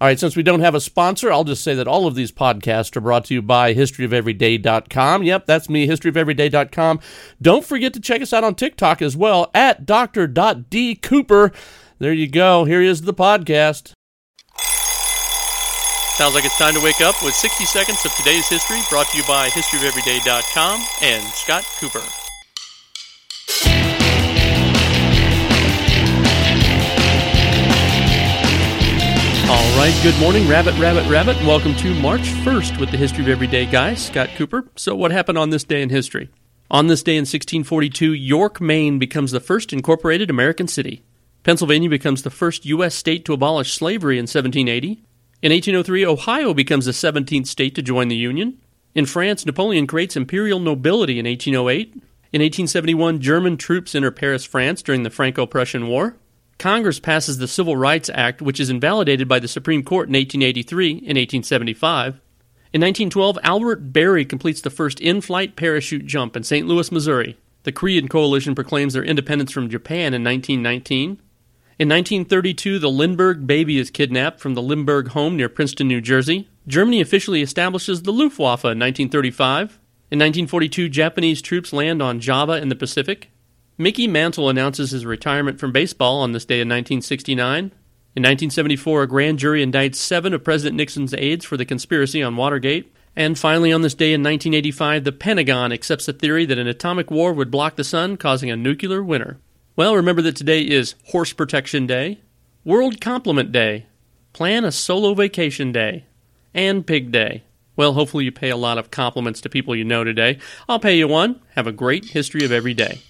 All right, since we don't have a sponsor, I'll just say that all of these podcasts are brought to you by historyofeveryday.com. Yep, that's me, historyofeveryday.com. Don't forget to check us out on TikTok as well at dr.d cooper. There you go. Here is the podcast. Sounds like it's time to wake up with 60 seconds of today's history brought to you by historyofeveryday.com and Scott Cooper. Right, good morning, Rabbit, Rabbit, Rabbit. Welcome to March 1st with the History of Everyday guy, Scott Cooper. So, what happened on this day in history? On this day in 1642, York, Maine becomes the first incorporated American city. Pennsylvania becomes the first U.S. state to abolish slavery in 1780. In 1803, Ohio becomes the 17th state to join the Union. In France, Napoleon creates imperial nobility in 1808. In 1871, German troops enter Paris, France during the Franco Prussian War. Congress passes the Civil Rights Act, which is invalidated by the Supreme Court in 1883 and 1875. In 1912, Albert Berry completes the first in flight parachute jump in St. Louis, Missouri. The Korean Coalition proclaims their independence from Japan in 1919. In 1932, the Lindbergh baby is kidnapped from the Lindbergh home near Princeton, New Jersey. Germany officially establishes the Luftwaffe in 1935. In 1942, Japanese troops land on Java in the Pacific. Mickey Mantle announces his retirement from baseball on this day in 1969. In 1974, a grand jury indicts seven of President Nixon's aides for the conspiracy on Watergate. And finally, on this day in 1985, the Pentagon accepts the theory that an atomic war would block the sun, causing a nuclear winter. Well, remember that today is Horse Protection Day, World Compliment Day, Plan a Solo Vacation Day, and Pig Day. Well, hopefully you pay a lot of compliments to people you know today. I'll pay you one. Have a great history of every day.